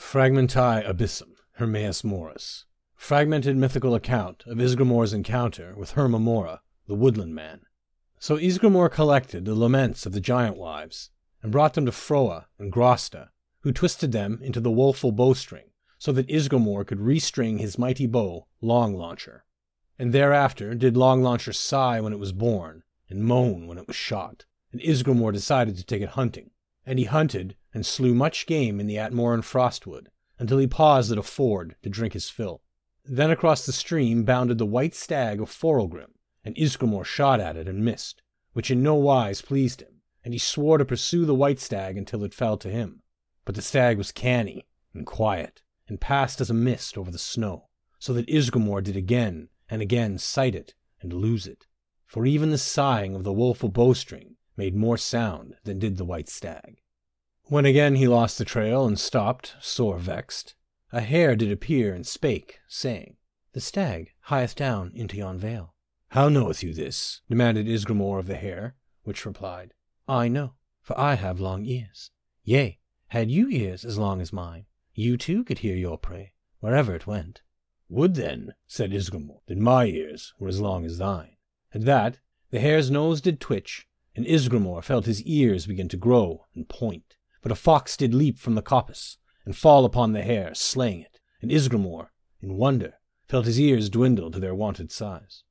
Fragmentae Abyssum, Hermaeus Morus. Fragmented mythical account of Ysgramor's encounter with Herma-Mora, the woodland man. So Ysgramor collected the laments of the giant wives, and brought them to Froa and Grosta, who twisted them into the woeful bowstring, so that Ysgramor could restring his mighty bow, Long Launcher. And thereafter did Long Launcher sigh when it was born, and moan when it was shot, and Ysgramor decided to take it hunting. And he hunted and slew much game in the Atmoran Frostwood, until he paused at a ford to drink his fill. Then across the stream bounded the white stag of Forelgrim, and Ysgramor shot at it and missed, which in no wise pleased him, and he swore to pursue the white stag until it fell to him. But the stag was canny and quiet, and passed as a mist over the snow, so that Ysgramor did again and again sight it and lose it. For even the sighing of the woeful bowstring made more sound than did the white stag. When again he lost the trail and stopped, sore vexed, a hare did appear and spake, saying, The stag hieth down into yon vale. How knoweth you this? demanded Ysgramor of the hare, which replied, I know, for I have long ears. Yea, had you ears as long as mine, you too could hear your prey, wherever it went. Would then, said Ysgramor, that my ears were as long as thine. At that, the hare's nose did twitch, and Ysgramor felt his ears begin to grow and point. But a fox did leap from the coppice, and fall upon the hare, slaying it, and Ysgramor, in wonder, felt his ears dwindle to their wonted size.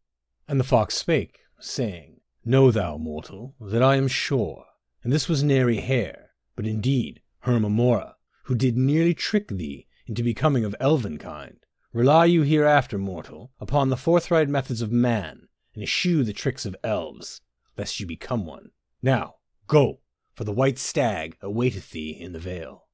And the fox spake, saying, Know thou, mortal, that I am Shor, and this was nary hare, but indeed Herma-Mora, who did nearly trick thee into becoming of elven kind. Rely you hereafter, mortal, upon the forthright methods of man, and eschew the tricks of elves, lest you become one. Now, go, for the white stag awaiteth thee in the vale.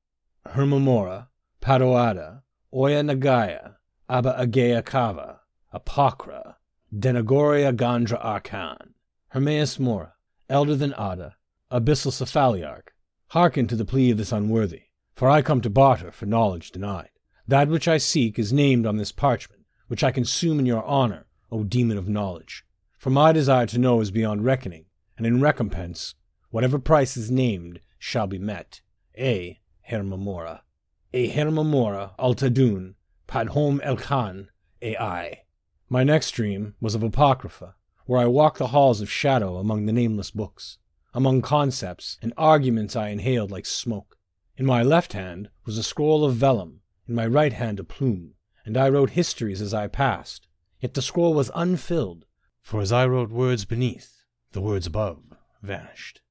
Herma-Mora, Padoada, Oya Nagaya, Abba Agea Kava, Apocra, Denagoria Gandra Arkan, Hermaeus Mora, elder than Ada, abyssal cephaliarch, hearken to the plea of this unworthy, for I come to barter for knowledge denied. That which I seek is named on this parchment, which I consume in your honor, O demon of knowledge. For my desire to know is beyond reckoning, and in recompense Whatever price is named shall be met. A. Herma-Mora. A Herma-Mora altadun padhom elkan ai. My next dream was of Apocrypha, where I walked the halls of shadow among the nameless books, among concepts and arguments I inhaled like smoke. In my left hand was a scroll of vellum, in my right hand a plume, and I wrote histories as I passed. Yet the scroll was unfilled, for as I wrote words beneath, the words above vanished.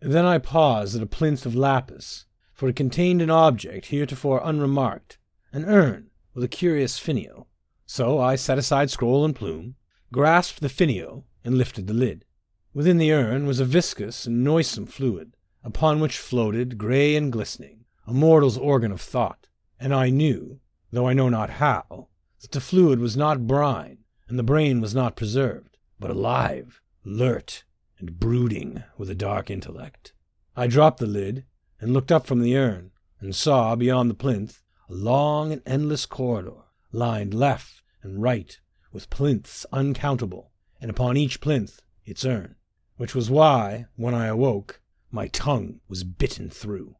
Then I paused at a plinth of lapis, for it contained an object heretofore unremarked, an urn with a curious finial. So I set aside scroll and plume, grasped the finial, and lifted the lid. Within the urn was a viscous and noisome fluid, upon which floated, grey and glistening, a mortal's organ of thought, and I knew, though I know not how, that the fluid was not brine, and the brain was not preserved, but alive, alert, and brooding with a dark intellect. I dropped the lid and looked up from the urn and saw beyond the plinth a long and endless corridor, lined left and right with plinths uncountable, and upon each plinth its urn, which was why, when I awoke, my tongue was bitten through.